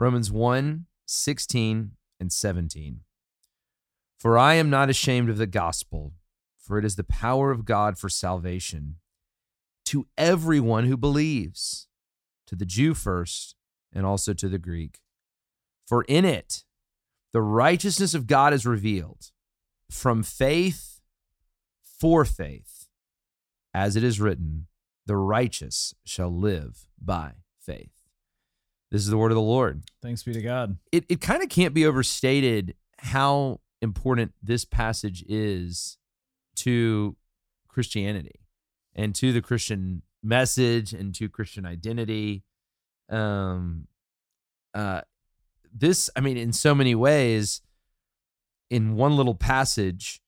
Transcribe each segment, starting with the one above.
Romans 1 16 and 17. For I am not ashamed of the gospel, for it is the power of God for salvation to everyone who believes, to the Jew first, and also to the Greek. For in it, the righteousness of God is revealed from faith for faith, as it is written, the righteous shall live by faith. This is the word of the Lord. Thanks be to God. It, it kind of can't be overstated how important this passage is to Christianity and to the Christian message and to Christian identity. Um, uh, this, I mean, in so many ways, in one little passage,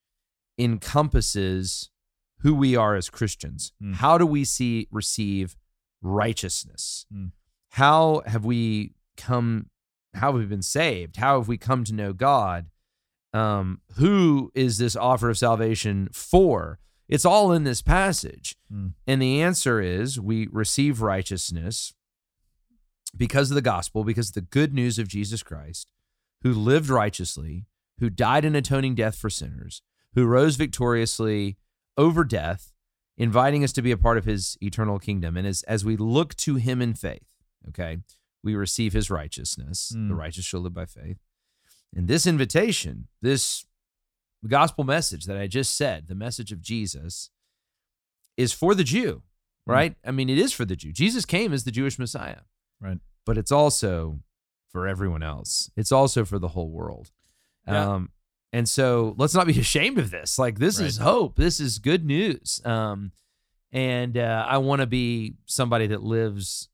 encompasses who we are as Christians. Mm. How do we see receive righteousness? Mm. How have we come? How have we been saved? How have we come to know God? Um, who is this offer of salvation for? It's all in this passage. Mm. And the answer is we receive righteousness because of the gospel, because of the good news of Jesus Christ, who lived righteously, who died an atoning death for sinners, who rose victoriously over death, inviting us to be a part of his eternal kingdom. And as, as we look to him in faith, okay, we receive his righteousness. The Mm. righteous shall live by faith. And this invitation, this gospel message that I just said, the message of Jesus, is for the Jew, right? I mean, it is for the Jew. Jesus came as the Jewish Messiah, Right. but it's also for everyone else. It's also for the whole world. Yeah. Um, and so let's not be ashamed of this. Like this is hope. This is good news. Um, and uh, I want to be somebody that lives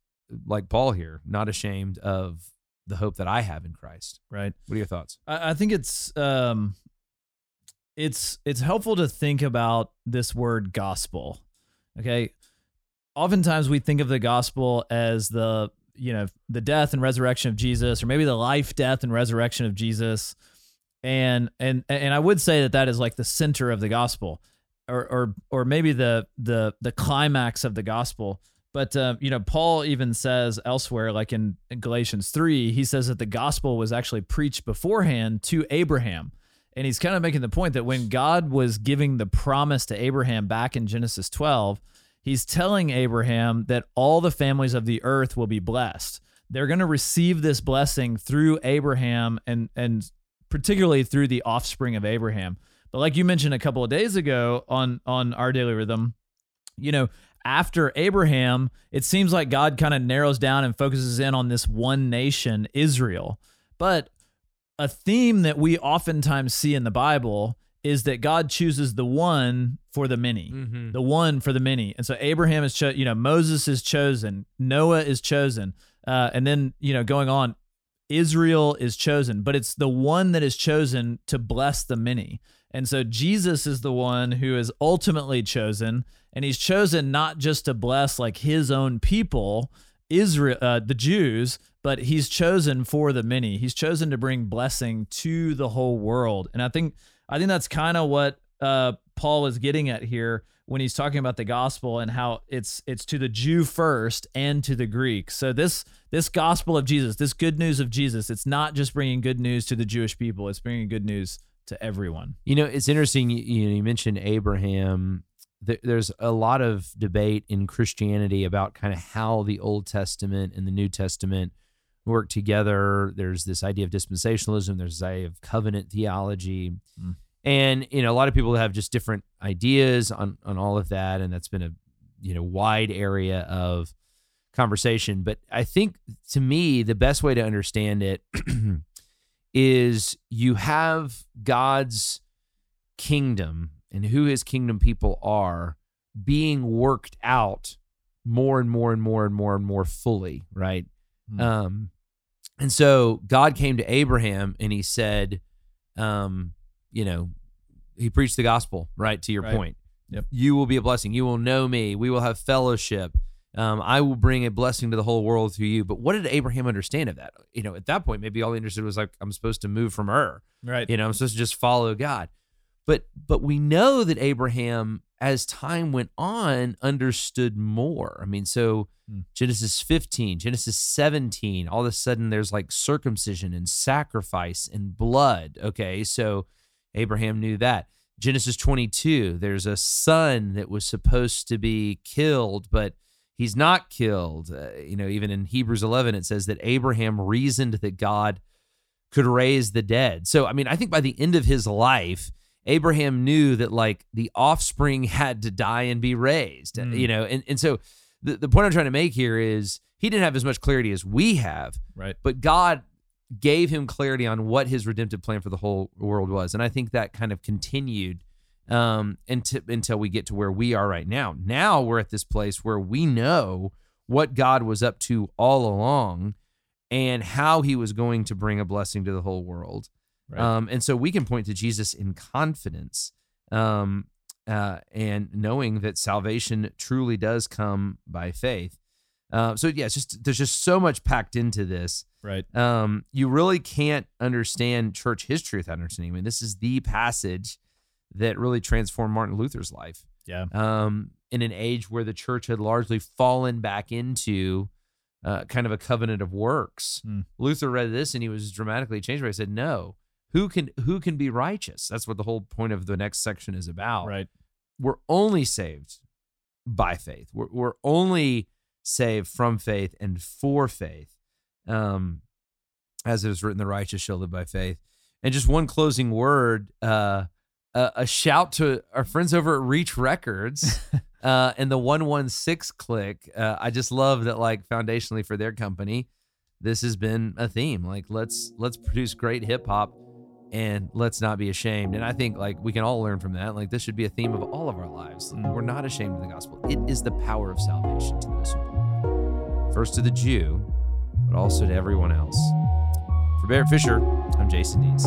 like Paul here, not ashamed of the hope that I have in Christ. Right. What are your thoughts? I, I think it's um it's it's helpful to think about this word gospel. Okay. Oftentimes we think of the gospel as the you know the death and resurrection of Jesus or maybe the life death and resurrection of Jesus and and and I would say that that is like the center of the gospel or or or maybe the the the climax of the gospel but uh, you know Paul even says elsewhere like in, in Galatians 3 he says that the gospel was actually preached beforehand to Abraham and he's kind of making the point that when God was giving the promise to Abraham back in Genesis 12 he's telling Abraham that all the families of the earth will be blessed they're going to receive this blessing through Abraham and and particularly through the offspring of Abraham. But like you mentioned a couple of days ago on on our daily rhythm, you know, after Abraham, it seems like God kind of narrows down and focuses in on this one nation, Israel. But a theme that we oftentimes see in the Bible is that God chooses the one for the many Mm-hmm. the one for the many. And so Abraham is, cho- you know, Moses is chosen, Noah is chosen, uh, and then you know, going on, Israel is chosen, but it's the one that is chosen to bless the many. And so Jesus is the one who is ultimately chosen, and he's chosen not just to bless like his own people, Israel, uh, the Jews, but he's chosen for the many. He's chosen to bring blessing to the whole world. And I think I think that's kind of what uh, Paul is getting at here when he's talking about the gospel and how it's it's to the Jew first and to the Greek. So this this gospel of Jesus, this good news of Jesus, it's not just bringing good news to the Jewish people; it's bringing good news to everyone. You know, it's interesting. You, you, mentioned Abraham. There's a lot of debate in Christianity about kind of how the Old Testament and the New Testament work together. There's this idea of dispensationalism. There's this idea of covenant theology, Mm. and you know, a lot of people have just different ideas on on all of that, and that's been a you know wide area of conversation. But I think to me, the best way to understand it is you have God's kingdom and who his kingdom people are being worked out more and more and more and more and more fully, right? Hmm. Um and so God came to Abraham and he said um you know he preached the gospel, right to your Right. point. Yep. You will be a blessing. You will know me. We will have fellowship. Um, I will bring a blessing to the whole world through you. But what did Abraham understand of that? You know, at that point, maybe all he understood was like, I'm supposed to move from Ur. right. You know, I'm supposed to just follow God. But but we know that Abraham as time went on, understood more. I mean, so Hmm. Genesis 15, Genesis 17, all of a sudden there's like circumcision and sacrifice and blood. Okay. So Abraham knew that. Genesis 22, there's a son that was supposed to be killed, but he's not killed. Uh, you know, even in Hebrews 11, it says that Abraham reasoned that God could raise the dead. So, I mean, I think by the end of his life, Abraham knew that like the offspring had to die and be raised, Mm. you know, and, and so the, the point I'm trying to make here is he didn't have as much clarity as we have, Right. but God gave him clarity on what his redemptive plan for the whole world was. And I think that kind of continued um, until, until we get to where we are right now. Now we're at this place where we know what God was up to all along and how he was going to bring a blessing to the whole world. Right. Um, and so we can point to Jesus in confidence um, uh, and knowing that salvation truly does come by faith. Uh, so yeah, just there's just so much packed into this. right. Um, you really can't understand church history without understanding. I mean, this is the passage that really transformed Martin Luther's life. Yeah. Um, in an age where the church had largely fallen back into uh, kind of a covenant of works. Hmm. Luther read this and he was dramatically changed. But he said, "No, who can who can be righteous?" That's what the whole point of the next section is about Right. we're only saved by faith. We're, we're only saved from faith and for faith. Um, as it is written, the righteous shall live by faith. And just one closing word, uh, a, a shout to our friends over at Reach Records uh, and the 116 Clique. Uh, I just love that, like, foundationally for their company, this has been a theme. Like, let's let's produce great hip hop and let's not be ashamed. And I think like we can all learn from that. Like this should be a theme of all of our lives. We're not ashamed of the gospel. It is the power of salvation to those who believe. First to the Jew, but also to everyone else. For Barrett Fisher, I'm Jason Dees.